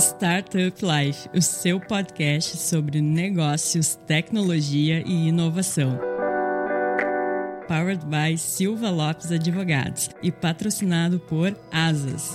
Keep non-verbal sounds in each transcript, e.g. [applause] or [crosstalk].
Startup Life, o seu podcast sobre negócios, tecnologia e inovação. Powered by Silva Lopes Advogados e patrocinado por Asas.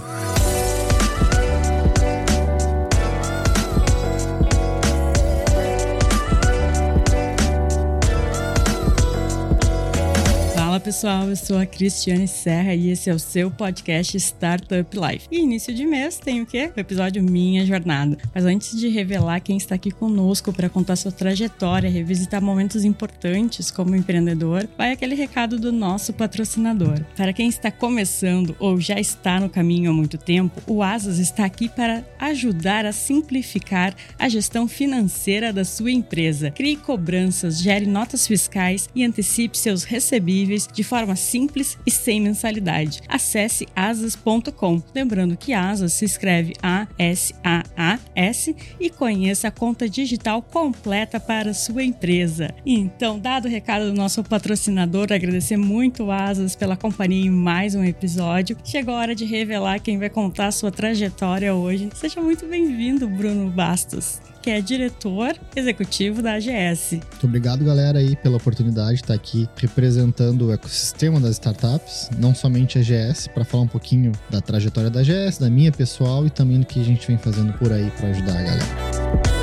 Pessoal, eu sou a Cristiane Serra e esse é o seu podcast Startup Life. E início de mês tem o quê? O episódio Minha Jornada. Mas antes de revelar quem está aqui conosco para contar sua trajetória, revisitar momentos importantes como empreendedor, vai aquele recado do nosso patrocinador. Para quem está começando ou já está no caminho há muito tempo, o Asas está aqui para ajudar a simplificar a gestão financeira da sua empresa. Crie cobranças, gere notas fiscais e antecipe seus recebíveis de forma simples e sem mensalidade. Acesse asas.com. Lembrando que Asas se escreve A-S-A-A-S e conheça a conta digital completa para sua empresa. Então, dado o recado do nosso patrocinador, agradecer muito Asas pela companhia em mais um episódio. Chegou a hora de revelar quem vai contar a sua trajetória hoje. Seja muito bem-vindo, Bruno Bastos que é diretor executivo da AGS. Muito obrigado, galera, aí pela oportunidade de estar aqui representando o ecossistema das startups, não somente a AGS, para falar um pouquinho da trajetória da AGS, da minha pessoal e também do que a gente vem fazendo por aí para ajudar a galera.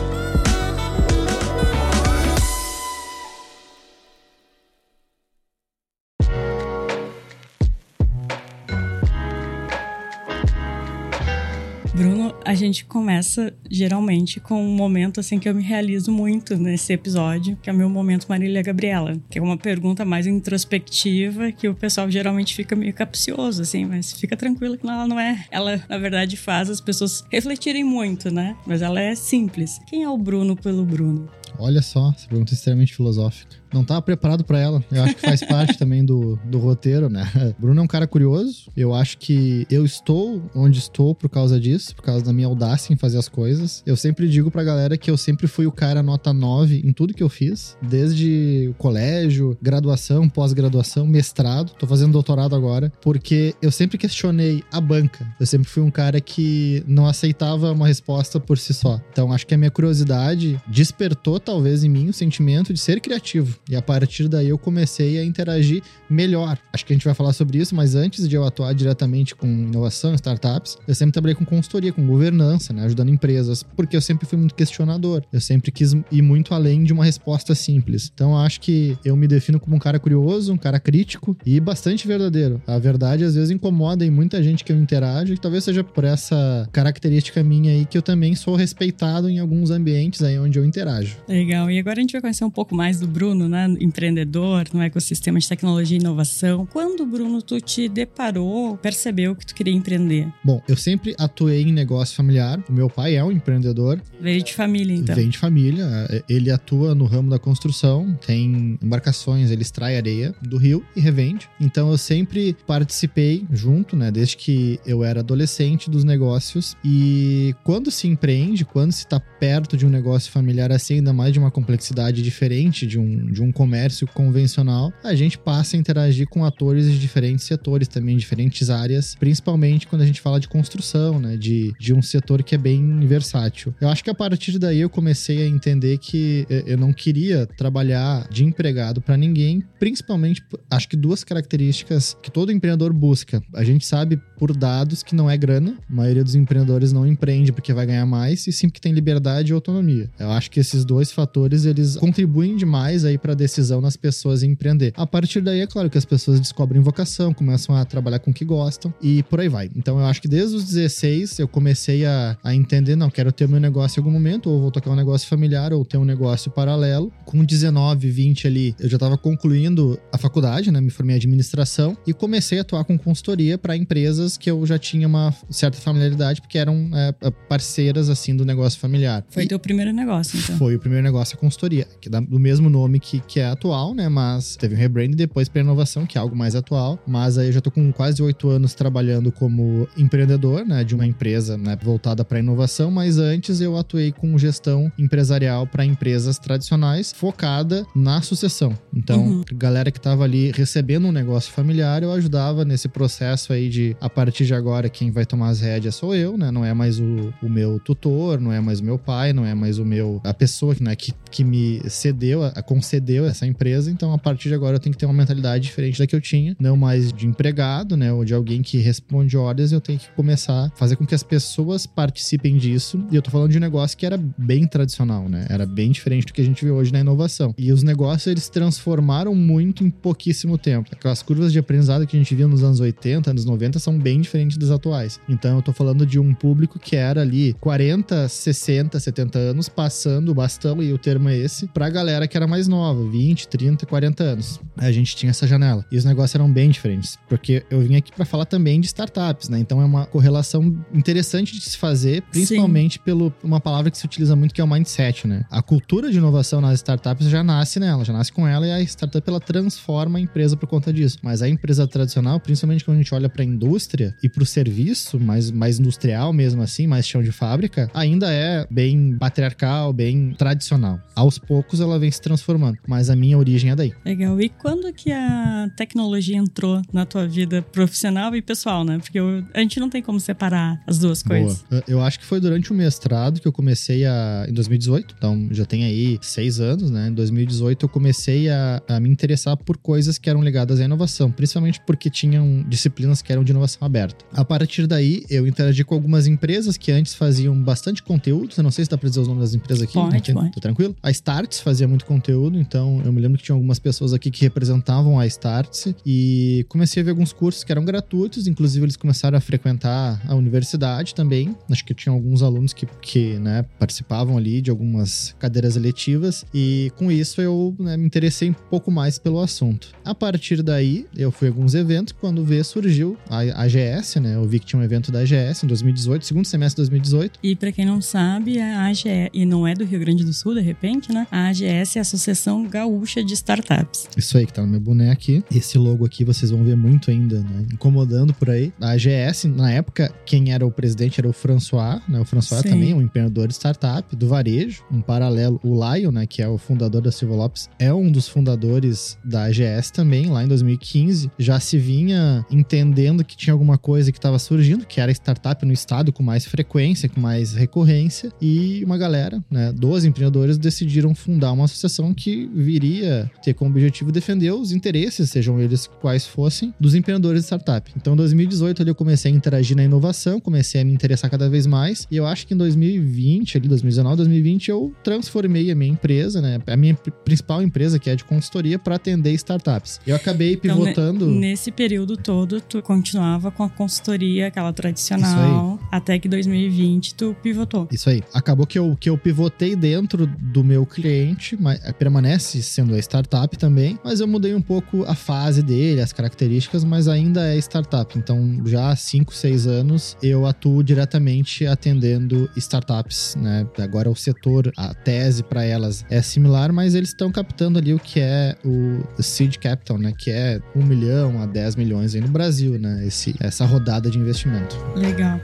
A gente começa geralmente com um momento assim que eu me realizo muito nesse episódio, que é o meu momento Marília Gabriela, que é uma pergunta mais introspectiva que o pessoal geralmente fica meio capcioso assim, mas fica tranquilo que ela não é, ela na verdade faz as pessoas refletirem muito, né? Mas ela é simples. Quem é o Bruno pelo Bruno? Olha só, essa pergunta é extremamente filosófica. Não estava preparado para ela. Eu acho que faz parte também do, do roteiro, né? [laughs] Bruno é um cara curioso. Eu acho que eu estou onde estou por causa disso, por causa da minha audácia em fazer as coisas. Eu sempre digo pra galera que eu sempre fui o cara nota 9 em tudo que eu fiz, desde o colégio, graduação, pós-graduação, mestrado. Tô fazendo doutorado agora, porque eu sempre questionei a banca. Eu sempre fui um cara que não aceitava uma resposta por si só. Então acho que a minha curiosidade despertou talvez em mim o sentimento de ser criativo. E a partir daí eu comecei a interagir melhor. Acho que a gente vai falar sobre isso, mas antes de eu atuar diretamente com inovação, startups, eu sempre trabalhei com consultoria, com governança, né, ajudando empresas, porque eu sempre fui muito questionador. Eu sempre quis ir muito além de uma resposta simples. Então acho que eu me defino como um cara curioso, um cara crítico e bastante verdadeiro. A verdade às vezes incomoda em muita gente que eu interajo, e talvez seja por essa característica minha aí que eu também sou respeitado em alguns ambientes aí onde eu interajo. Legal. E agora a gente vai conhecer um pouco mais do Bruno, né? Empreendedor no ecossistema de tecnologia e inovação. Quando, Bruno, tu te deparou, percebeu que tu queria empreender? Bom, eu sempre atuei em negócio familiar. O meu pai é um empreendedor. Veio de família, então. Vem de família. Ele atua no ramo da construção, tem embarcações, ele extrai areia do rio e revende. Então eu sempre participei junto, né? Desde que eu era adolescente dos negócios. E quando se empreende, quando se está perto de um negócio familiar assim, ainda mais de uma complexidade diferente de um, de um comércio convencional, a gente passa a interagir com atores de diferentes setores também, diferentes áreas, principalmente quando a gente fala de construção, né? De, de um setor que é bem versátil. Eu acho que a partir daí eu comecei a entender que eu não queria trabalhar de empregado para ninguém, principalmente acho que duas características que todo empreendedor busca. A gente sabe por dados que não é grana, a maioria dos empreendedores não empreende porque vai ganhar mais e sim porque tem liberdade e autonomia. Eu acho que esses dois fatores eles contribuem demais aí para a decisão nas pessoas em empreender. A partir daí é claro que as pessoas descobrem vocação, começam a trabalhar com o que gostam e por aí vai. Então eu acho que desde os 16 eu comecei a, a entender, não, quero ter meu negócio em algum momento, ou vou tocar um negócio familiar, ou ter um negócio paralelo. Com 19, 20 ali, eu já estava concluindo a faculdade, né? Me formei em administração e comecei a atuar com consultoria para empresas que eu já tinha uma certa familiaridade, porque eram é, parceiras assim do negócio familiar. Foi e teu primeiro negócio, então. Foi o primeiro negócio é consultoria, que dá do mesmo nome que, que é atual, né? Mas teve um rebrand depois para inovação, que é algo mais atual. Mas aí eu já tô com quase oito anos trabalhando como empreendedor, né? De uma empresa né, voltada para inovação, mas antes eu atuei com gestão empresarial para empresas tradicionais, focada na sucessão. Então, uhum. galera que tava ali recebendo um negócio familiar, eu ajudava nesse processo aí de, a partir de agora, quem vai tomar as rédeas sou eu, né? Não é mais o, o meu tutor, não é mais o meu pai, não é mais o meu a pessoa né, que, que me cedeu, a, concedeu essa empresa. Então, a partir de agora, eu tenho que ter uma mentalidade diferente da que eu tinha, não mais de empregado, né, ou de alguém que responde ordens. Eu tenho que começar a fazer com que as pessoas participem disso. E eu tô falando de um negócio que era bem tradicional, né? Era bem diferente do que a gente vê hoje na inovação. E os negócios eles transformaram muito em pouquíssimo tempo. Aquelas curvas de aprendizado que a gente via nos anos 80, anos 90 são bem diferentes das atuais. Então, eu tô falando de um público que era ali 40, 60, 70 anos passando o bastão, e o termo é esse, pra galera que era mais nova, 20, 30, 40 anos. A gente tinha essa janela. E os negócios eram bem diferentes, porque eu vim aqui para falar também de startups, né? Então é uma correlação interessante de se fazer, principalmente Sim. pelo uma palavra que se utiliza muito que é o mindset, né? A cultura de inovação nas startups já nasce nela, já nasce com ela e a startup ela transforma a empresa por conta disso. Mas a empresa tradicional, principalmente quando a gente olha para a indústria e para o serviço, mais mais industrial mesmo assim, mais chão de fábrica, ainda é bem patriarcal, bem tradicional. Aos poucos ela vem se transformando, mas a minha origem é daí. Legal. E quando que a tecnologia entrou na tua vida profissional e pessoal, né? Porque eu, a gente não tem como separar as duas coisas. Boa. Eu acho que foi durante o mestrado que eu comecei a. em 2018, então já tem aí seis anos, né? Em 2018 eu comecei a, a me interessar por coisas que eram ligadas à inovação, principalmente porque tinham disciplinas que eram de inovação aberta. A partir daí, eu interagi com algumas empresas que antes faziam bastante conteúdo, eu não sei se dá pra dizer os nomes das empresas aqui. Pode, pode. Tá tranquilo? A Starts fazia muito conteúdo, então eu me lembro que tinha algumas pessoas aqui que representavam a Starts e comecei a ver alguns cursos que eram gratuitos, inclusive eles começaram a frequentar a universidade também. Acho que tinha alguns alunos que, que né, participavam ali de algumas cadeiras eletivas e com isso eu né, me interessei um pouco mais pelo assunto. A partir daí, eu fui a alguns eventos quando vê surgiu a AGS, né? Eu vi que tinha um evento da AGS em 2018, segundo semestre de 2018. E para quem não sabe, a AGS, e não é do Rio Grande do Sul, de repente, né? A AGS é a Associação Gaúcha de Startups. Isso aí que tá no meu boné aqui. Esse logo aqui vocês vão ver muito ainda, né? Incomodando por aí. A AGS, na época, quem era o presidente era o François, né? O François Sim. também é um empreendedor de startup do varejo. Um paralelo, o Lion, né? Que é o fundador da Silva Lopes, é um dos fundadores da AGS também, lá em 2015. Já se vinha entendendo que tinha alguma coisa que estava surgindo, que era startup no estado com mais frequência, com mais recorrência. E uma galera, né? 12 empreendedores decidiram fundar uma associação que viria ter como objetivo defender os interesses, sejam eles quais fossem, dos empreendedores de startup. Então, em 2018 ali eu comecei a interagir na inovação, comecei a me interessar cada vez mais, e eu acho que em 2020, ali 2019, 2020 eu transformei a minha empresa, né, a minha principal empresa que é de consultoria para atender startups. Eu acabei pivotando. Então, nesse período todo tu continuava com a consultoria aquela tradicional, até que 2020 tu pivotou. Isso aí. Acabou que eu que eu pivotei dentro do meu cliente, mas eh, permanece sendo a startup também, mas eu mudei um pouco a fase dele, as características, mas ainda é startup. Então, já há 5, 6 anos, eu atuo diretamente atendendo startups, né? Agora o setor, a tese para elas é similar, mas eles estão captando ali o que é o seed capital, né? Que é 1 milhão a 10 milhões aí no Brasil, né? Esse, essa rodada de investimento. Legal.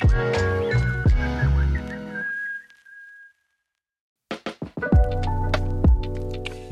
Thank you.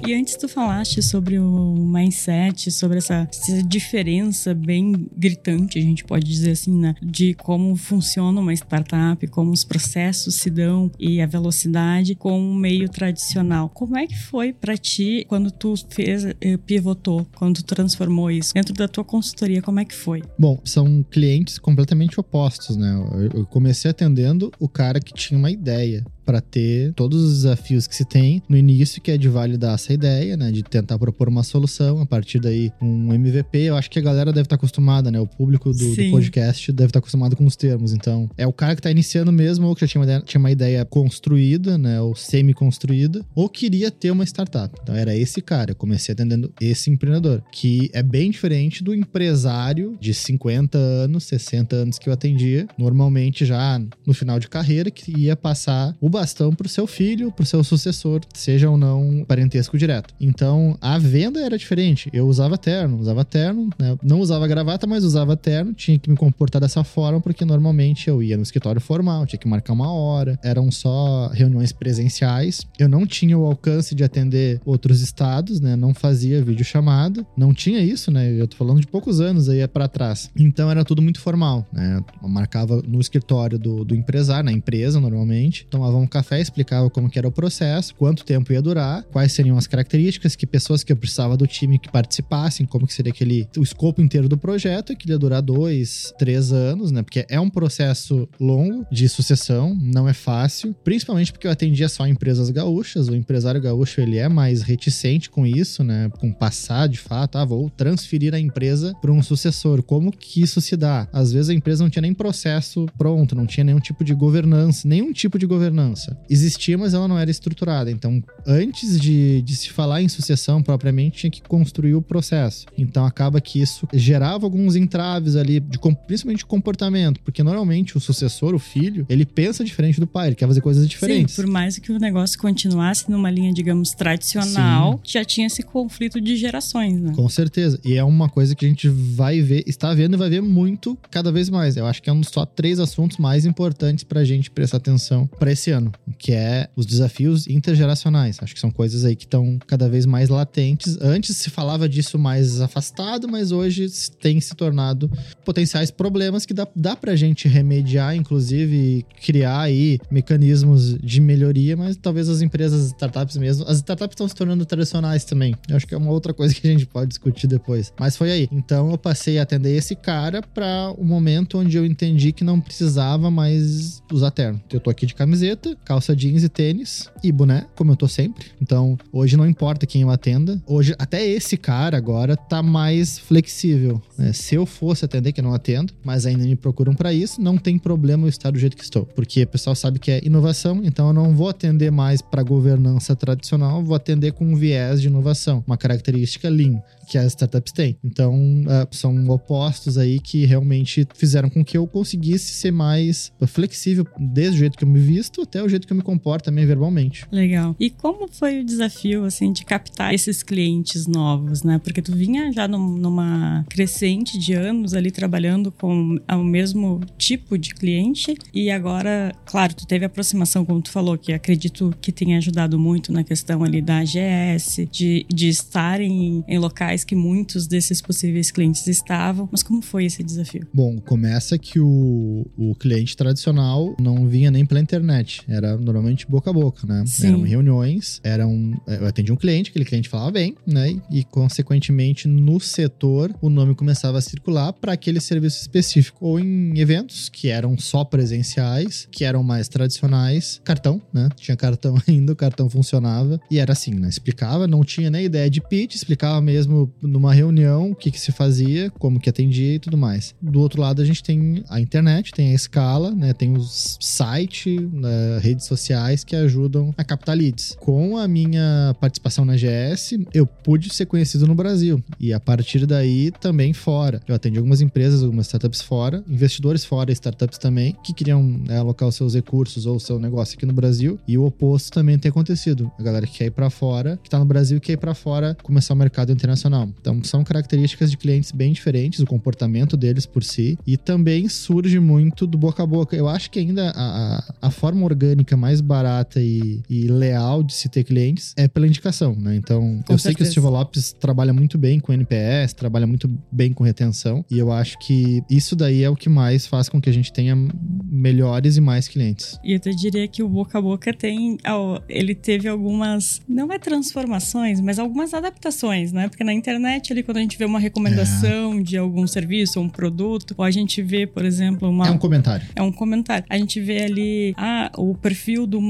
E antes tu falaste sobre o mindset, sobre essa, essa, diferença bem gritante, a gente pode dizer assim, né? De como funciona uma startup, como os processos se dão e a velocidade com o meio tradicional. Como é que foi para ti quando tu fez, eh, pivotou, quando tu transformou isso? Dentro da tua consultoria, como é que foi? Bom, são clientes completamente opostos, né? Eu comecei atendendo o cara que tinha uma ideia para ter todos os desafios que se tem no início, que é de validar essa ideia, né? De tentar propor uma solução, a partir daí um MVP. Eu acho que a galera deve estar tá acostumada, né? O público do, do podcast deve estar tá acostumado com os termos. Então, é o cara que está iniciando mesmo, ou que já tinha uma ideia, tinha uma ideia construída, né? Ou semi-construída, ou queria ter uma startup. Então, era esse cara. Eu comecei atendendo esse empreendedor, que é bem diferente do empresário de 50 anos, 60 anos que eu atendia, normalmente já no final de carreira, que ia passar o bastão pro seu filho, pro seu sucessor, seja ou não parentesco direto. Então, a venda era diferente. Eu usava terno, usava terno, né? não usava gravata, mas usava terno, tinha que me comportar dessa forma, porque normalmente eu ia no escritório formal, tinha que marcar uma hora, eram só reuniões presenciais. Eu não tinha o alcance de atender outros estados, né? Não fazia vídeo chamada, não tinha isso, né? Eu tô falando de poucos anos aí para trás. Então era tudo muito formal, né? Eu marcava no escritório do, do empresário, na empresa normalmente, tomava um café, explicava como que era o processo, quanto tempo ia durar, quais seriam as características, que pessoas que eu precisava do time que participassem, como que seria aquele o escopo inteiro do projeto, que ia durar dois, três anos, né? Porque é um processo longo de sucessão, não é fácil, principalmente porque eu atendia só empresas gaúchas, o empresário gaúcho ele é mais reticente com isso, né? Com passar de fato, ah, vou transferir a empresa para um sucessor. Como que isso se dá? Às vezes a empresa não tinha nem processo pronto, não tinha nenhum tipo de governança, nenhum tipo de governança. Existia, mas ela não era estruturada. Então, antes de, de se falar em sucessão propriamente, tinha que construir o processo. Então, acaba que isso gerava alguns entraves ali, de, principalmente de comportamento, porque normalmente o sucessor, o filho, ele pensa diferente do pai, ele quer fazer coisas diferentes. Sim, por mais que o negócio continuasse numa linha, digamos, tradicional, Sim. já tinha esse conflito de gerações, né? Com certeza. E é uma coisa que a gente vai ver, está vendo e vai ver muito cada vez mais. Eu acho que é um dos só três assuntos mais importantes pra gente prestar atenção para esse ano, que é os desafios intergeracionais. Acho que são coisas aí que estão cada vez mais latentes. Antes se falava disso mais afastado, mas hoje tem se tornado potenciais problemas que dá, dá pra gente remediar, inclusive criar aí mecanismos de melhoria, mas talvez as empresas, startups mesmo, as startups estão se tornando tradicionais também. Eu acho que é uma outra coisa que a gente pode discutir depois. Mas foi aí. Então eu passei a atender esse cara para o momento onde eu entendi que não precisava mais usar terno. Eu tô aqui de camiseta, calça jeans e tênis e boné, como eu tô sempre. Então hoje não importa quem eu atenda. Hoje até esse cara agora tá mais flexível. Né? Se eu fosse atender, que eu não atendo, mas ainda me procuram para isso, não tem problema eu estar do jeito que estou. Porque o pessoal sabe que é inovação, então eu não vou atender mais para governança tradicional, vou atender com um viés de inovação, uma característica lean que as startups têm. Então, uh, são opostos aí que realmente fizeram com que eu conseguisse ser mais flexível, desde o jeito que eu me visto até o jeito que eu me comporto também verbalmente. Legal. E como foi o desafio, assim, de captar esses clientes novos, né? Porque tu vinha já num, numa crescente de anos ali trabalhando com o mesmo tipo de cliente e agora, claro, tu teve aproximação, como tu falou, que acredito que tenha ajudado muito na questão ali da AGS, de, de estarem em locais locais que muitos desses possíveis clientes estavam. Mas como foi esse desafio? Bom, começa que o, o cliente tradicional não vinha nem pela internet, era normalmente boca a boca, né? Sim. Eram reuniões, eram. Eu atendi um cliente, aquele cliente falava bem, né? E, consequentemente, no setor, o nome começava a circular para aquele serviço específico. Ou em eventos que eram só presenciais, que eram mais tradicionais, cartão, né? Tinha cartão [laughs] ainda, o cartão funcionava. E era assim, né? Explicava, não tinha nem ideia de pitch, explicava mesmo numa reunião o que, que se fazia, como que atendia e tudo mais. Do outro lado, a gente tem a internet, tem a escala, né? Tem os sites, né, redes sociais que ajudam a captar leads. Com a minha participação na GS, eu pude ser conhecido no Brasil e a partir daí também fora. Eu atendi algumas empresas, algumas startups fora, investidores fora, startups também, que queriam né, alocar os seus recursos ou o seu negócio aqui no Brasil. E o oposto também tem acontecido. A galera que quer ir para fora, que tá no Brasil, quer ir para fora, começar o mercado internacional. Então, são características de clientes bem diferentes, o comportamento deles por si, e também surge muito do boca a boca. Eu acho que ainda a, a forma orgânica mais barata e, e, leal de se ter clientes é pela indicação, né? Então, com eu certeza. sei que o Silva Lopes trabalha muito bem com NPS, trabalha muito bem com retenção, e eu acho que isso daí é o que mais faz com que a gente tenha melhores e mais clientes. E eu te diria que o boca a boca tem, ele teve algumas, não é transformações, mas algumas adaptações, né? Porque na internet ali, quando a gente vê uma recomendação é. de algum serviço ou um produto, ou a gente vê, por exemplo, uma. É um comentário. É um comentário. A gente vê ali, ah, o perfil do,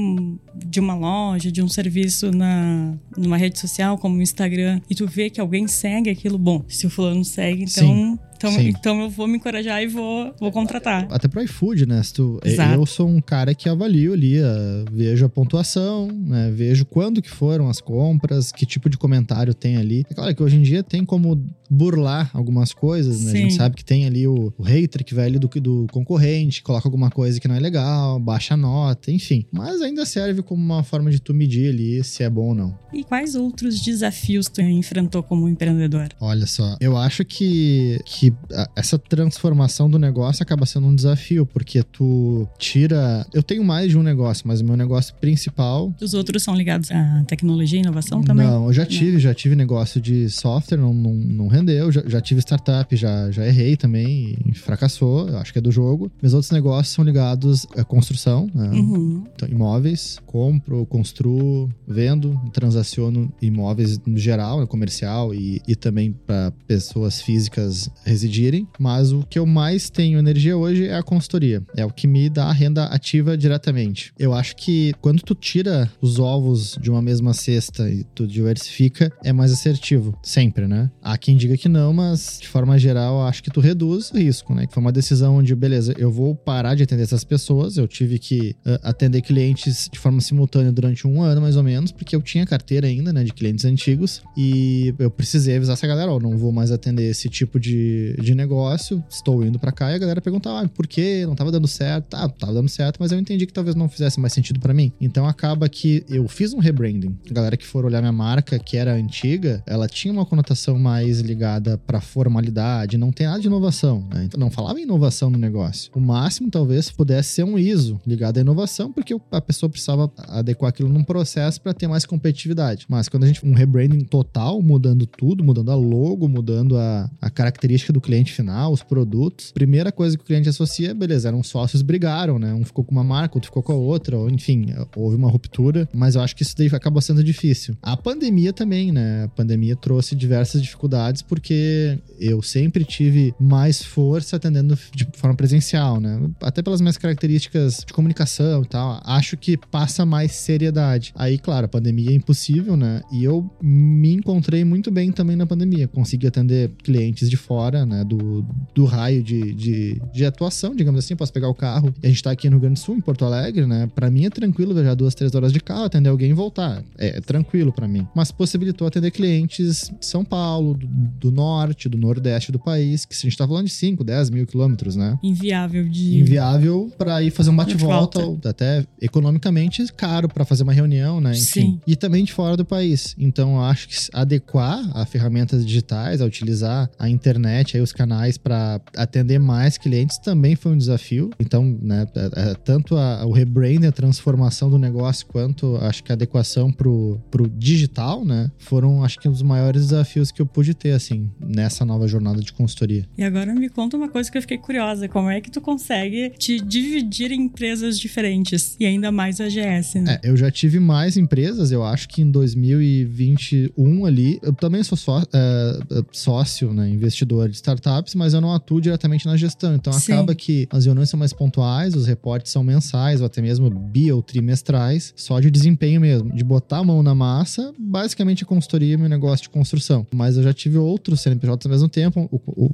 de uma loja, de um serviço na numa rede social como o Instagram e tu vê que alguém segue aquilo, bom, se o fulano segue, então Sim. então, Sim. então eu vou me encorajar e vou, vou contratar. Até pro iFood, né? Se tu, Exato. eu sou um cara que avalio ali, a- vejo a pontuação, né? Vejo quando que foram as compras, que tipo de comentário tem ali. É claro que hoje em dia tem como burlar algumas coisas, né? A gente Sim. sabe que tem ali o, o hater que vai ali do, do concorrente, coloca alguma coisa que não é legal, baixa a nota, enfim. Mas ainda serve como uma forma de tu medir ali se é bom ou não. E quais outros desafios tu enfrentou como empreendedor? Olha só, eu acho que, que essa transformação do negócio acaba sendo um desafio, porque tu tira. Eu tenho mais de um negócio, mas o meu negócio principal. Os outros são ligados à tecnologia e inovação também? Não, eu já tive, já tive negócio de software, não, não, não rendeu. Já, já tive startup, já, já errei também fracassou, eu acho que é do jogo. Meus outros negócios são ligados à construção, né? Uhum. Então, imóveis, compro, construo, vendo, transaciono imóveis no geral, né, comercial e, e também para pessoas físicas residirem. Mas o que eu mais tenho energia hoje é a consultoria. É o que me dá a renda ativa diretamente. Eu acho que quando tu tira os ovos de uma mesma cesta e tu diversifica, é mais assertivo. Sempre, né? Há quem diga que não, mas de forma geral, acho que tu reduz o risco, né? Que foi uma decisão onde, beleza, eu vou parar de atender essas pessoas. Eu tive que eh, atender clientes de forma simultânea durante um ano, mais ou menos, porque eu tinha carteira ainda, né, de clientes antigos. E eu precisei avisar essa galera, ó, não vou mais atender esse tipo de, de negócio, estou indo pra cá. E a galera perguntava, ah, por quê? Não tava dando certo. Tá, tava dando certo, mas eu entendi que talvez não fizesse mais sentido pra mim. Então acaba que eu fiz um rebranding. A galera que for olhar minha marca, que era antiga, ela tinha uma conotação mais ligada pra formalidade, não tem nada de inovação, né? Então não falava em inovação no negócio. O máximo talvez pudesse ser um ISO ligado à inovação, porque a pessoa precisava adequar aquilo num processo pra ter mais competitividade. Mas quando a gente um rebranding total, mudando tudo, mudando a logo, mudando a, a característica do cliente final, os produtos, primeira coisa que o cliente associa, beleza, eram sócios brigaram, né? Um ficou com uma marca, outro ficou com a outra, ou enfim, houve uma ruptura, mas eu acho que isso daí acabou sendo difícil. A pandemia também, né? A pandemia trouxe diversas dificuldades porque eu sempre tive mais força atendendo de forma presencial, né? Até pelas minhas características de comunicação e tal, acho que passa mais seriedade. Aí, claro, a pandemia é impossível, né? E eu me encontrei muito bem também na pandemia. Consegui atender clientes de fora, né? Do, do raio de, de, de atuação, digamos assim. Posso pegar o carro e a gente tá aqui no Rio Grande do Sul, em Porto Alegre, né? Pra mim é tranquilo viajar duas, três horas de carro, atender alguém e voltar. É, é tranquilo pra mim. Mas possibilitou atender clientes de São Paulo, do, do norte, do nordeste do país, que a gente tá falando de 5, 10 mil quilômetros, né? Inviável de. inviável para ir fazer um bate-volta, até economicamente caro para fazer uma reunião, né? Enfim. Sim. E também de fora do país. Então, eu acho que adequar a ferramentas digitais, a utilizar a internet, aí os canais para atender mais clientes também foi um desafio. Então, né, é- é tanto a- o rebranding, a transformação do negócio, quanto acho que a adequação pro, pro digital, né, foram acho que um dos maiores desafios que eu pude ter assim nessa nova jornada de consultoria. E agora me conta uma coisa que eu fiquei curiosa: como é que tu consegue te dividir em empresas diferentes? E ainda mais a Né? É, eu já tive mais empresas, eu acho que em 2021 ali, eu também sou só, é, é, sócio, né, investidor de startups, mas eu não atuo diretamente na gestão. Então Sim. acaba que as reuniões são mais pontuais, os reportes são mensais, ou até mesmo bi ou trimestrais, só de desempenho mesmo, de botar a mão na massa, basicamente a consultoria é meu negócio de construção. Mas eu já tive outros CNPJs ao mesmo tempo,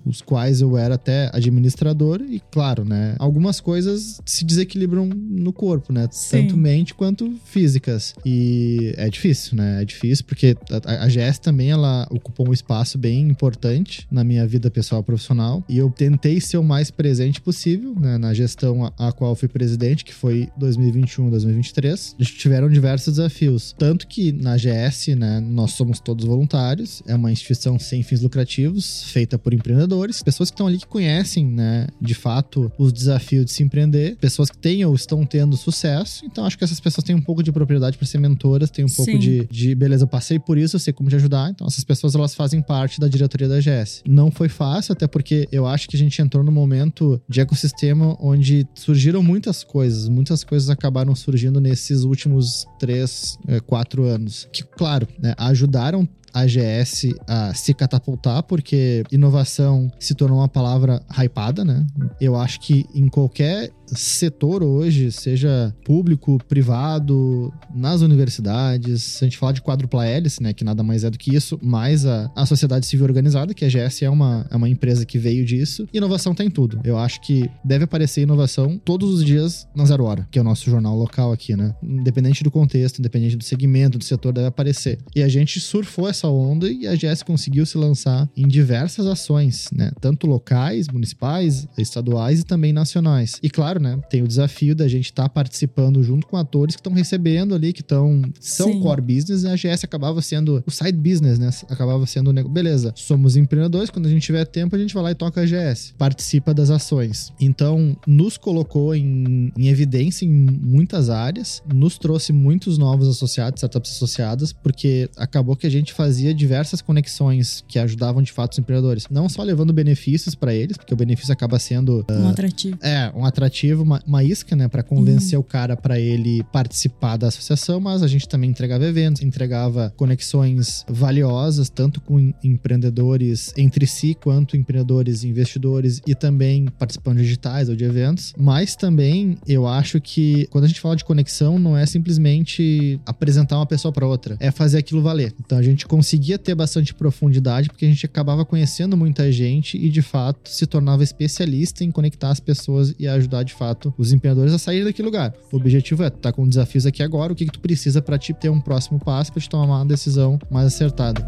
os quais eu era até administrador, e claro, né, algumas coisas se desequilibram no corpo, né, Sim. tanto mente quanto físicas. E é difícil, né? É difícil porque a, a GS também ela ocupou um espaço bem importante na minha vida pessoal e profissional. E eu tentei ser o mais presente possível né, na gestão a, a qual fui presidente, que foi 2021, 2023. Eles tiveram diversos desafios. Tanto que na GS, né, nós somos todos voluntários, é uma instituição sem fins lucrativos, feita por empreendedores, pessoas que estão ali que conhecem, né, de fato, os desafios de se empreender, pessoas que têm ou estão tendo sucesso. Então, acho que essas pessoas têm um pouco de propriedade para ser mentoras, têm um pouco Sim. de, de, beleza, eu passei por isso, eu sei como te ajudar. Então, essas pessoas, elas fazem parte da diretoria da GS. Não foi fácil, até porque eu acho que a gente entrou num momento de ecossistema onde surgiram muitas coisas, muitas coisas acabaram surgindo nesses últimos três, eh, quatro anos. Que, claro, né, ajudaram a GS a se catapultar, porque inovação se tornou uma palavra hypada, né? Eu acho que em qualquer setor hoje, seja público, privado, nas universidades, se a gente falar de quádrupla hélice, né, que nada mais é do que isso, mais a, a sociedade civil organizada, que a GS é uma, é uma empresa que veio disso, inovação tem tudo. Eu acho que deve aparecer inovação todos os dias na Zero Hora, que é o nosso jornal local aqui, né? Independente do contexto, independente do segmento, do setor, deve aparecer. E a gente surfou essa onda e a GS conseguiu se lançar em diversas ações, né? Tanto locais, municipais, estaduais e também nacionais. E claro, né? Tem o desafio da gente estar tá participando junto com atores que estão recebendo ali, que estão são Sim. core business, e a GS acabava sendo o side business, né? Acabava sendo o negócio. Beleza, somos empreendedores, quando a gente tiver tempo, a gente vai lá e toca a GS, participa das ações. Então, nos colocou em, em evidência em muitas áreas, nos trouxe muitos novos associados, startups associadas, porque acabou que a gente fazia diversas conexões que ajudavam de fato os empreendedores. Não só levando benefícios para eles, porque o benefício acaba sendo. Uh, um atrativo. É, um atrativo uma, uma isca, né, para convencer uhum. o cara para ele participar da associação, mas a gente também entregava eventos, entregava conexões valiosas, tanto com empreendedores entre si, quanto empreendedores e investidores, e também participando de digitais ou de eventos. Mas também eu acho que quando a gente fala de conexão, não é simplesmente apresentar uma pessoa para outra, é fazer aquilo valer. Então a gente conseguia ter bastante profundidade, porque a gente acabava conhecendo muita gente e de fato se tornava especialista em conectar as pessoas e ajudar de fato fato os empreendedores a sair daquele lugar. O objetivo é, tu tá com desafios aqui agora, o que, que tu precisa para te ter um próximo passo, para te tomar uma decisão mais acertada.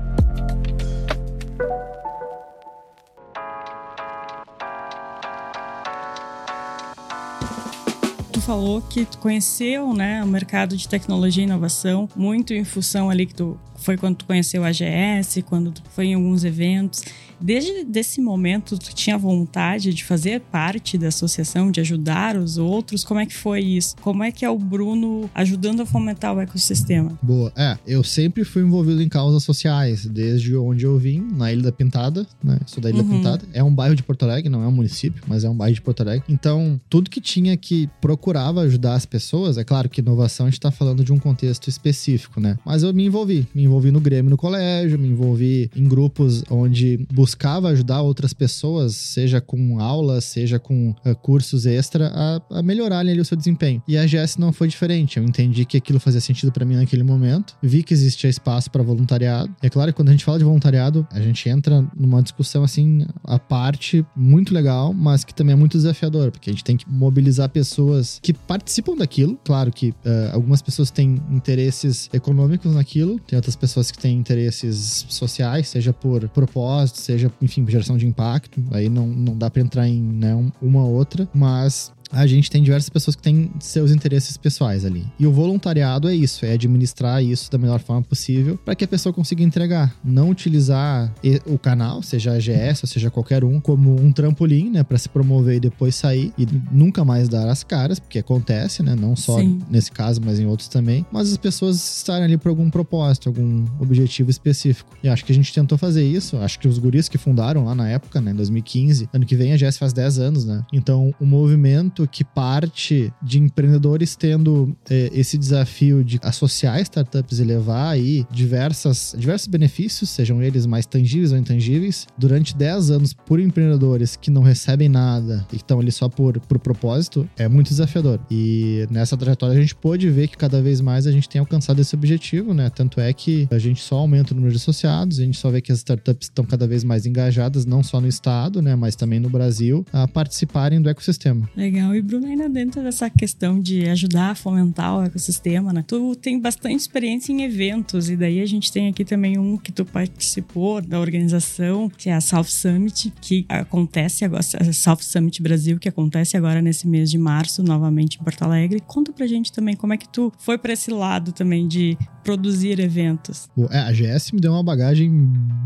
falou que tu conheceu, né, o mercado de tecnologia e inovação muito em função ali que tu foi quando tu conheceu a AGS, quando tu foi em alguns eventos. Desde desse momento, tu tinha vontade de fazer parte da associação, de ajudar os outros? Como é que foi isso? Como é que é o Bruno ajudando a fomentar o ecossistema? Boa. É, eu sempre fui envolvido em causas sociais, desde onde eu vim, na Ilha da Pintada, né? Sou da Ilha uhum. da Pintada. É um bairro de Porto Alegre, não é um município, mas é um bairro de Porto Alegre. Então, tudo que tinha que procurava ajudar as pessoas, é claro que inovação a gente tá falando de um contexto específico, né? Mas eu me envolvi. Me envolvi no Grêmio no colégio, me envolvi em grupos onde buscava ajudar outras pessoas, seja com aulas, seja com uh, cursos extra, a, a melhorarem ali o seu desempenho. E a GS não foi diferente. Eu entendi que aquilo fazia sentido para mim naquele momento, vi que existia espaço para voluntariado. E é claro que quando a gente fala de voluntariado, a gente entra numa discussão assim, a parte muito legal, mas que também é muito desafiador, porque a gente tem que mobilizar pessoas que participam daquilo. Claro que uh, algumas pessoas têm interesses econômicos naquilo, tem outras pessoas que têm interesses sociais, seja por propósito, seja, enfim, por geração de impacto. Aí não, não dá para entrar em né, uma outra, mas a gente tem diversas pessoas que têm seus interesses pessoais ali. E o voluntariado é isso, é administrar isso da melhor forma possível para que a pessoa consiga entregar. Não utilizar o canal, seja a GS ou seja qualquer um, como um trampolim, né, para se promover e depois sair e nunca mais dar as caras, porque acontece, né, não só Sim. nesse caso, mas em outros também. Mas as pessoas estarem ali por algum propósito, algum objetivo específico. E acho que a gente tentou fazer isso. Acho que os guris que fundaram lá na época, né, em 2015, ano que vem a GS faz 10 anos, né? Então o movimento que parte de empreendedores tendo é, esse desafio de associar startups e levar aí diversas, diversos benefícios, sejam eles mais tangíveis ou intangíveis, durante 10 anos por empreendedores que não recebem nada e que estão ali só por, por propósito, é muito desafiador. E nessa trajetória a gente pôde ver que cada vez mais a gente tem alcançado esse objetivo, né? Tanto é que a gente só aumenta o número de associados, a gente só vê que as startups estão cada vez mais engajadas, não só no estado, né? Mas também no Brasil, a participarem do ecossistema. Legal E Bruno, ainda dentro dessa questão de ajudar a fomentar o ecossistema, né? Tu tem bastante experiência em eventos, e daí a gente tem aqui também um que tu participou da organização, que é a South Summit, que acontece agora, South Summit Brasil, que acontece agora nesse mês de março, novamente em Porto Alegre. Conta pra gente também como é que tu foi para esse lado também de produzir eventos. É, a GS me deu uma bagagem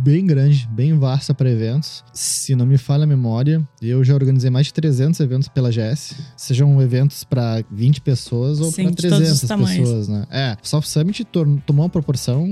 bem grande, bem vasta para eventos. Se não me falha a memória, eu já organizei mais de 300 eventos pela GS Sejam eventos para 20 pessoas ou para 300 pessoas, né? É, o South Summit tomou uma proporção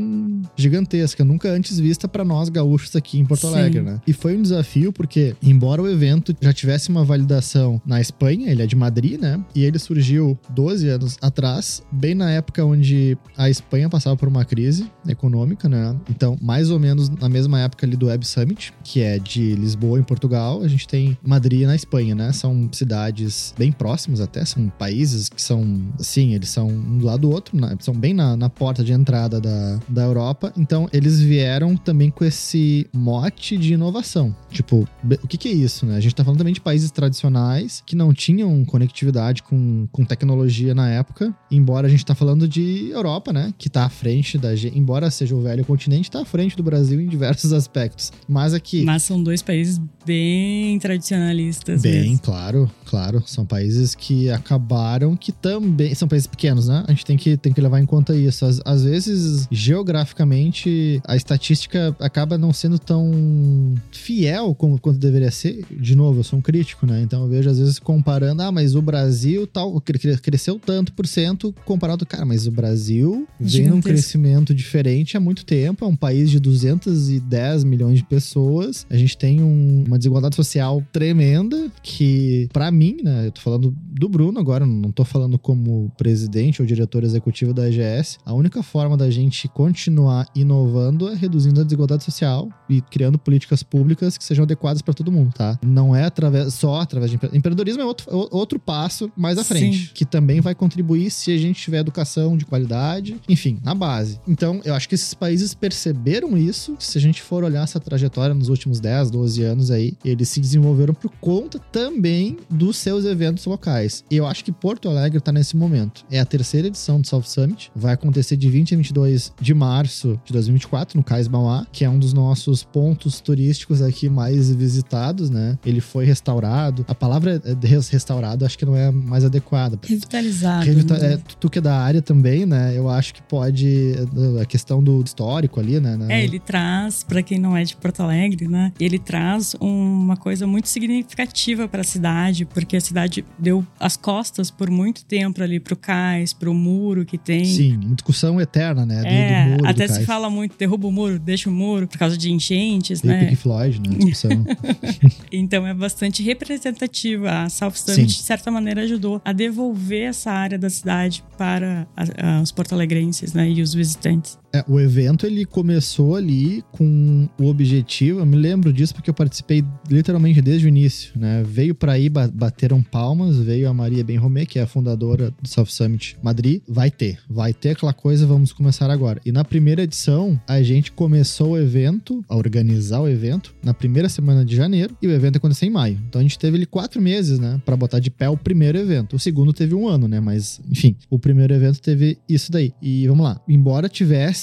gigantesca, nunca antes vista para nós gaúchos aqui em Porto Sim. Alegre, né? E foi um desafio porque, embora o evento já tivesse uma validação na Espanha, ele é de Madrid, né? E ele surgiu 12 anos atrás, bem na época onde a Espanha passava por uma crise econômica, né? Então, mais ou menos na mesma época ali do Web Summit, que é de Lisboa, em Portugal, a gente tem Madrid na Espanha, né? São cidades bem próximas até, são países que são, assim, eles são um do lado do outro, são bem na, na porta de entrada da, da Europa. Então, eles vieram também com esse mote de inovação. Tipo, o que, que é isso, né? A gente tá falando também de países tradicionais que não tinham conectividade com, com tecnologia na época, embora a gente tá falando de Europa, né? Que tá à frente da gente, embora seja o velho continente, tá à frente do Brasil em diversos aspectos. Mas aqui. Mas são dois países bem tradicionalistas. Bem, mesmo. claro, claro. São países que acabaram, que também. São países pequenos, né? A gente tem que, tem que levar em conta isso. Às, às vezes, geograficamente, a estatística acaba não sendo tão fiel como quanto deveria ser. De novo, eu sou um crítico, né? Então eu vejo às vezes comparando, ah, mas o Brasil tal, cresceu tanto por cento comparado, cara, mas o Brasil vem num crescimento diferente há muito tempo. É um país de 210 milhões de pessoas. A gente tem um, uma desigualdade social tremenda que, para mim, né, eu tô falando do Bruno agora, não tô falando como presidente ou diretor executivo da EGS. A única forma da gente continuar inovando é reduzindo a desigualdade social e criando políticas públicas que sejam adequadas para todo mundo, tá? Não é através, só através de empreendedorismo, é outro, outro passo mais à frente, Sim. que também vai contribuir se a gente tiver educação de qualidade, enfim, na base. Então, eu acho que esses países perceberam isso. Se a gente for olhar essa trajetória nos últimos 10, 12 anos aí, eles se desenvolveram por conta também dos seus eventos locais. E eu acho que Porto Alegre tá nesse momento. É a terceira edição do South Summit, vai acontecer de 20 a 22 de março de 2024 no Cais Mauá, que é um dos nossos pontos turísticos aqui mais visitados, né? Ele foi restaurado. A palavra restaurado acho que não é mais adequada. Revitalizado. Revita né? é, tu que é da área também, né? Eu acho que pode a questão do histórico ali, né? É, ele traz para quem não é de Porto Alegre, né? Ele traz uma coisa muito significativa para a cidade, porque a cidade deu as costas por muito tempo ali pro cais, pro muro que tem. Sim, uma discussão eterna, né? Do, é, do muro, até se fala muito, derruba o muro, deixa o muro, por causa de enchentes, Tem né? Pink Floyd, né? Discussão. [laughs] então é bastante representativa. A South Summit, Sim. de certa maneira, ajudou a devolver essa área da cidade para a, a, os porto-alegrenses, né? E os visitantes. É, o evento ele começou ali com o objetivo, eu me lembro disso porque eu participei literalmente desde o início, né? Veio para aí, bateram palmas, veio a Maria Benromé, que é a fundadora do South Summit Madrid. Vai ter, vai ter aquela coisa, vamos começar agora. E na primeira edição, a gente começou o evento, a organizar o evento, na primeira semana de janeiro, e o evento aconteceu em maio. Então a gente teve ali quatro meses, né, para botar de pé o primeiro evento. O segundo teve um ano, né? Mas, enfim, o primeiro evento teve isso daí. E vamos lá, embora tivesse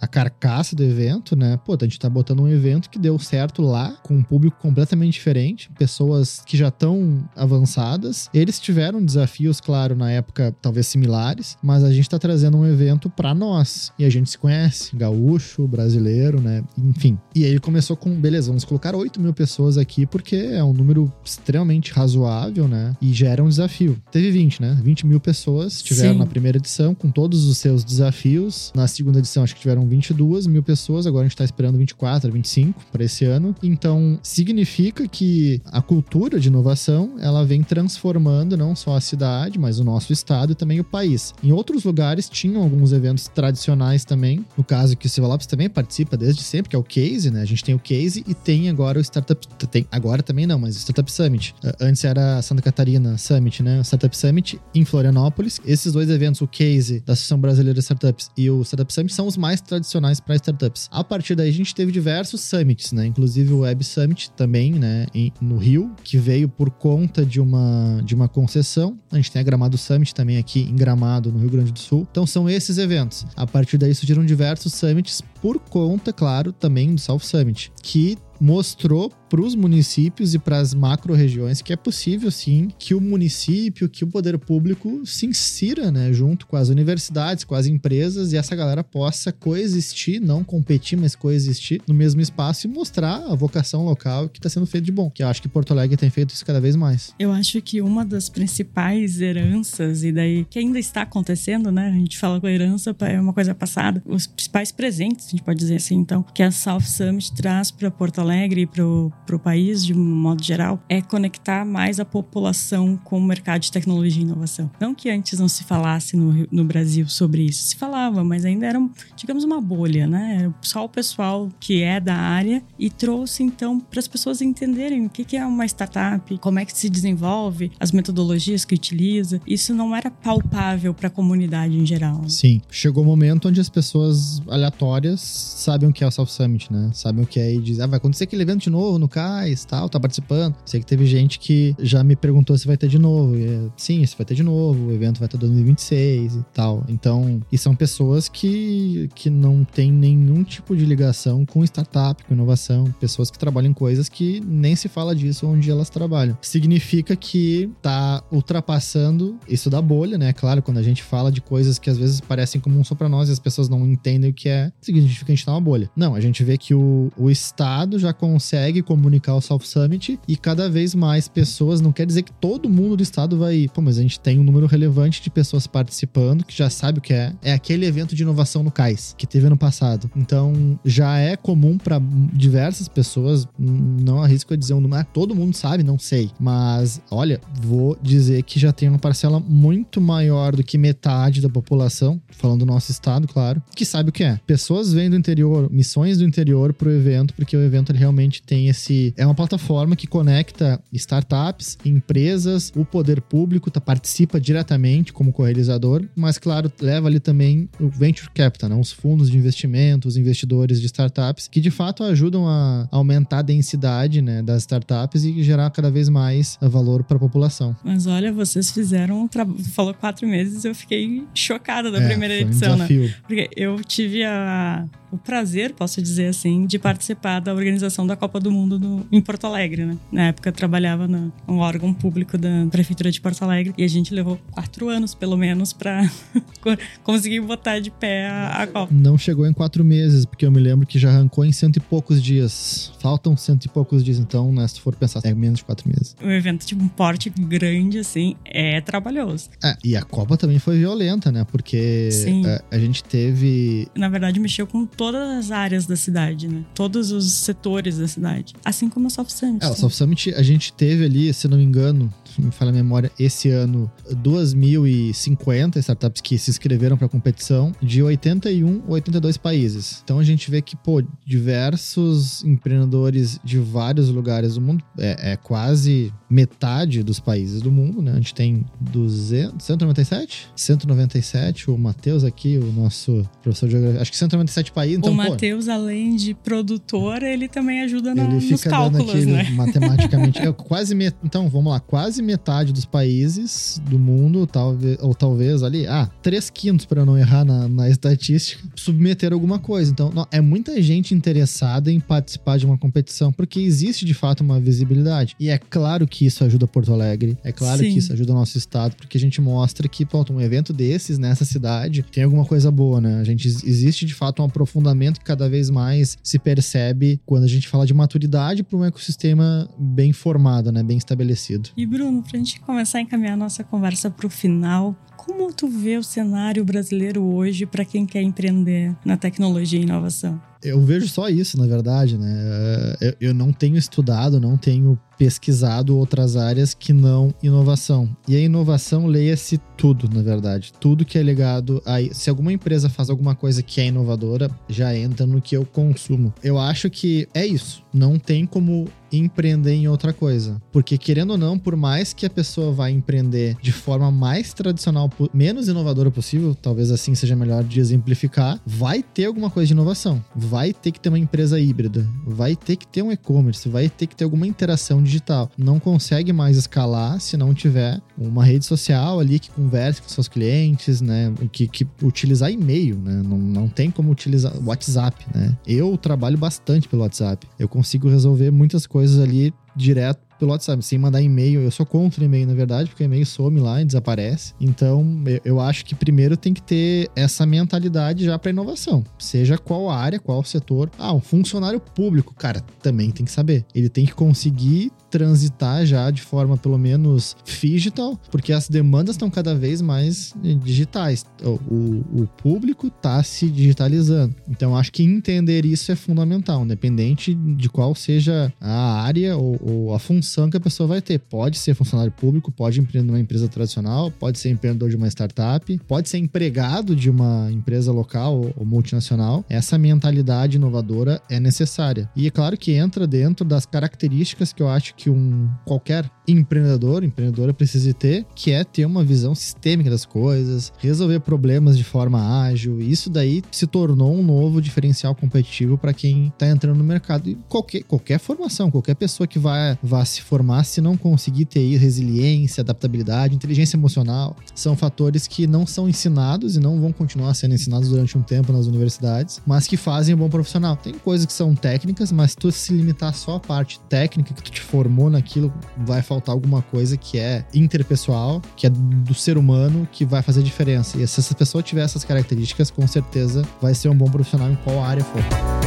a carcaça do evento, né? Pô, a gente tá botando um evento que deu certo lá, com um público completamente diferente, pessoas que já estão avançadas. Eles tiveram desafios, claro, na época talvez similares, mas a gente tá trazendo um evento para nós. E a gente se conhece, gaúcho, brasileiro, né? Enfim. E aí ele começou com, beleza, vamos colocar 8 mil pessoas aqui, porque é um número extremamente razoável, né? E já era um desafio. Teve 20, né? 20 mil pessoas tiveram Sim. na primeira edição, com todos os seus desafios. Na segunda edição, acho que tiveram 22 mil pessoas, agora a gente tá esperando 24, 25 para esse ano. Então, significa que a cultura de inovação, ela vem transformando não só a cidade, mas o nosso estado e também o país. Em outros lugares tinham alguns eventos tradicionais também, no caso que o Silva Lopes também participa desde sempre, que é o Case, né? A gente tem o Case e tem agora o Startup, tem agora também não, mas o Startup Summit. Antes era Santa Catarina Summit, né? O Startup Summit em Florianópolis. Esses dois eventos, o Case da Associação Brasileira de Startups e o Startup Summit são os mais tradicionais para startups. A partir daí a gente teve diversos summits, né? Inclusive o Web Summit também, né, em, no Rio, que veio por conta de uma de uma concessão. A gente tem a Gramado Summit também aqui em Gramado, no Rio Grande do Sul. Então são esses eventos. A partir daí surgiram diversos summits por conta, claro, também do South Summit, que mostrou para os municípios e para as macro-regiões que é possível, sim, que o município, que o poder público se insira, né, junto com as universidades, com as empresas e essa galera possa coexistir, não competir, mas coexistir no mesmo espaço e mostrar a vocação local que está sendo feito de bom. Que eu acho que Porto Alegre tem feito isso cada vez mais. Eu acho que uma das principais heranças, e daí que ainda está acontecendo, né? A gente fala com a herança, é uma coisa passada. Os principais presentes, a gente pode dizer assim, então, que a South Summit traz para Porto Alegre e para o país, de modo geral, é conectar mais a população com o mercado de tecnologia e inovação. Não que antes não se falasse no, no Brasil sobre isso, se falava, mas ainda era, digamos, uma bolha, né? Era só o pessoal que é da área e trouxe, então, para as pessoas entenderem o que é uma startup, como é que se desenvolve, as metodologias que utiliza. Isso não era palpável para a comunidade em geral. Sim. Chegou o um momento onde as pessoas aleatórias sabem o que é o South Summit, né? Sabem o que é e dizem, ah, vai acontecer aquele evento de novo no CAIS, tal, tá participando. Sei que teve gente que já me perguntou se vai ter de novo. E, sim, se vai ter de novo, o evento vai ter 2026 e tal. Então, e são pessoas que, que não têm nenhum tipo de ligação com startup, com inovação, pessoas que trabalham em coisas que nem se fala disso onde elas trabalham. Significa que tá ultrapassando isso da bolha, né? Claro, quando a gente fala de coisas que às vezes parecem comum só para nós e as pessoas não entendem o que é, significa que a gente tá uma bolha. Não, a gente vê que o, o Estado já consegue comunicar o South Summit e cada vez mais pessoas, não quer dizer que todo mundo do Estado vai pô, mas a gente tem um número relevante de pessoas participando que já sabe o que é. É aquele evento de inovação no CAIS que teve ano passado. Então, já é comum para diversas pessoas, não arrisco a dizer um número, ah, todo mundo sabe, não sei. Mas, olha, vou dizer que já tem uma parcela muito maior do que metade da população, falando do nosso estado, claro, que sabe o que é. Pessoas vêm do interior, missões do interior pro evento, porque o evento ele realmente tem esse. É uma plataforma que conecta startups, empresas, o poder público, tá, participa diretamente como co-realizador, mas, claro, leva ali também o venture capital, né, os fundos de investimento, os investidores de startups, que de fato ajudam a aumentar a densidade né, das startups e gerar cada vez mais valor para a população. Mas olha, vocês fizeram um trabalho. Falou quatro meses, eu fiquei chocada da é, primeira edição, um né? Porque eu tive a, o prazer, posso dizer assim, de participar da organização da Copa do Mundo no, em Porto Alegre, né? Na época eu trabalhava no um órgão público da Prefeitura de Porto Alegre e a gente levou quatro anos, pelo menos, para [laughs] conseguir botar de pé a, a, Copa. Não chegou em quatro meses, porque eu me lembro que já arrancou em cento e poucos dias. Faltam cento e poucos dias, então, né, se for pensar, é menos de quatro meses. Um evento tipo um porte grande, assim, é trabalhoso. É, e a Copa também foi violenta, né? Porque a, é, a gente teve. Na verdade, mexeu com todas as áreas da cidade, né? Todos os setores da cidade. Assim como a Soft Summit. É, o Soft Summit a gente teve ali, se não me engano, se me fala a memória, esse ano 2.050 startups que se inscreveram para a competição de 81 ou 82 países. Então a gente vê que, pô, diversos empreendedores de vários lugares do mundo, é, é quase metade dos países do mundo, né? A gente tem 200, 197? 197, o Matheus aqui, o nosso professor de geografia, acho que 197 países. Então, o Matheus, além de produtor, ele também ajuda na, ele nos cálculos, aqui, né? Matematicamente. é, quase met... Então, vamos lá, quase metade dos países do mundo, talvez, ou talvez ali, ah, três quintos para não errar na, na estatística, submeter alguma coisa. Então, não, é muita gente interessada em participar de uma competição, porque existe de fato uma visibilidade. E é claro que isso ajuda Porto Alegre, é claro Sim. que isso ajuda o nosso estado, porque a gente mostra que, pronto, um evento desses nessa cidade tem alguma coisa boa, né? A gente existe de fato um aprofundamento que cada vez mais se percebe quando a gente fala de maturidade para um ecossistema bem formado, né? Bem estabelecido. E Bruno, para a gente começar a encaminhar a nossa conversa para o final, como tu vê o cenário brasileiro hoje para quem quer empreender na tecnologia e inovação? Eu vejo só isso, na verdade, né? Eu, eu não tenho estudado, não tenho pesquisado outras áreas que não inovação. E a inovação leia-se tudo, na verdade. Tudo que é ligado a. Se alguma empresa faz alguma coisa que é inovadora, já entra no que eu consumo. Eu acho que é isso. Não tem como empreender em outra coisa. Porque, querendo ou não, por mais que a pessoa vá empreender de forma mais tradicional, menos inovadora possível, talvez assim seja melhor de exemplificar, vai ter alguma coisa de inovação. Vai ter que ter uma empresa híbrida, vai ter que ter um e-commerce, vai ter que ter alguma interação digital. Não consegue mais escalar se não tiver uma rede social ali que converse com seus clientes, né? Que, que utilizar e-mail, né? Não, não tem como utilizar WhatsApp, né? Eu trabalho bastante pelo WhatsApp. Eu consigo resolver muitas coisas ali direto pelo WhatsApp, sem mandar e-mail. Eu sou contra e-mail, na verdade, porque e-mail some lá e desaparece. Então, eu acho que primeiro tem que ter essa mentalidade já para inovação. Seja qual área, qual setor. Ah, um funcionário público, cara, também tem que saber. Ele tem que conseguir transitar já de forma pelo menos digital, porque as demandas estão cada vez mais digitais. O, o, público está se digitalizando. Então, acho que entender isso é fundamental, independente de qual seja a área ou, ou a função que a pessoa vai ter. Pode ser funcionário público, pode empreender numa empresa tradicional, pode ser empreendedor de uma startup, pode ser empregado de uma empresa local ou, multinacional. Essa mentalidade inovadora é necessária. E é claro que entra dentro das características que eu acho que um qualquer empreendedor, empreendedora precisa ter, que é ter uma visão sistêmica das coisas, resolver problemas de forma ágil. Isso daí se tornou um novo diferencial competitivo para quem está entrando no mercado. E qualquer, qualquer formação, qualquer pessoa que vai, se formar, se não conseguir ter resiliência, adaptabilidade, inteligência emocional, são fatores que não são ensinados e não vão continuar sendo ensinados durante um tempo nas universidades, mas que fazem um bom profissional. Tem coisas que são técnicas, mas tu se limitar só à parte técnica que tu te formou naquilo, vai faltar alguma coisa que é interpessoal, que é do ser humano, que vai fazer diferença. E se essa pessoa tiver essas características, com certeza vai ser um bom profissional em qual área for.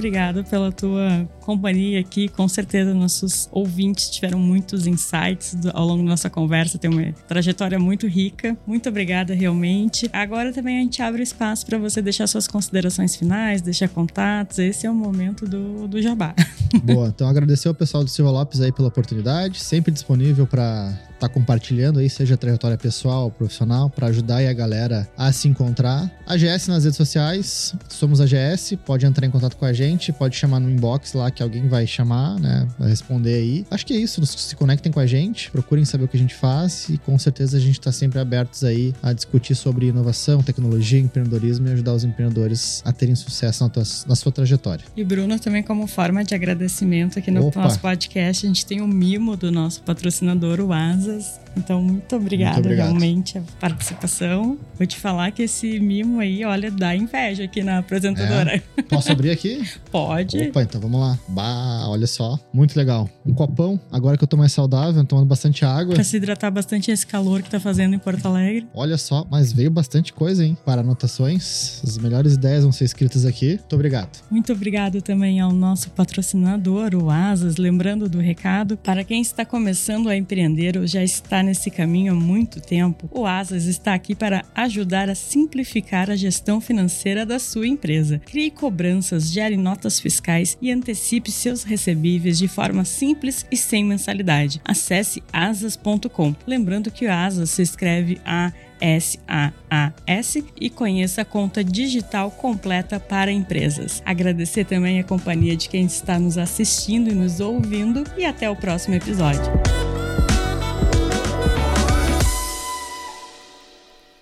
Obrigada pela tua companhia aqui. Com certeza, nossos ouvintes tiveram muitos insights ao longo da nossa conversa. Tem uma trajetória muito rica. Muito obrigada, realmente. Agora também a gente abre espaço para você deixar suas considerações finais, deixar contatos. Esse é o momento do, do jabá. [laughs] Boa, então agradecer ao pessoal do Silva Lopes aí pela oportunidade, sempre disponível para tá compartilhando aí, seja trajetória pessoal ou profissional, para ajudar aí a galera a se encontrar. A GS nas redes sociais, somos a GS, pode entrar em contato com a gente, pode chamar no inbox lá que alguém vai chamar, né, vai responder aí. Acho que é isso, se conectem com a gente, procurem saber o que a gente faz e com certeza a gente está sempre abertos aí a discutir sobre inovação, tecnologia, empreendedorismo e ajudar os empreendedores a terem sucesso na, tua, na sua trajetória. E Bruno, também como forma de agradecimento aqui no Opa. nosso podcast, a gente tem um mimo do nosso patrocinador, o Asa casas então, muito obrigada realmente a participação. Vou te falar que esse mimo aí, olha, dá inveja aqui na apresentadora. É. Posso abrir aqui? [laughs] Pode. Opa, então vamos lá. Bah, olha só. Muito legal. Um copão, agora que eu tô mais saudável, tomando bastante água. Pra se hidratar bastante esse calor que tá fazendo em Porto Alegre. Olha só, mas veio bastante coisa, hein? Para anotações. As melhores ideias vão ser escritas aqui. Muito obrigado. Muito obrigado também ao nosso patrocinador, o Asas. Lembrando do recado, para quem está começando a empreender ou já já nesse caminho há muito tempo, o Asas está aqui para ajudar a simplificar a gestão financeira da sua empresa. Crie cobranças, gere notas fiscais e antecipe seus recebíveis de forma simples e sem mensalidade. Acesse asas.com. Lembrando que o Asas se escreve A S-A-A-S e conheça a conta digital completa para empresas. Agradecer também a companhia de quem está nos assistindo e nos ouvindo e até o próximo episódio.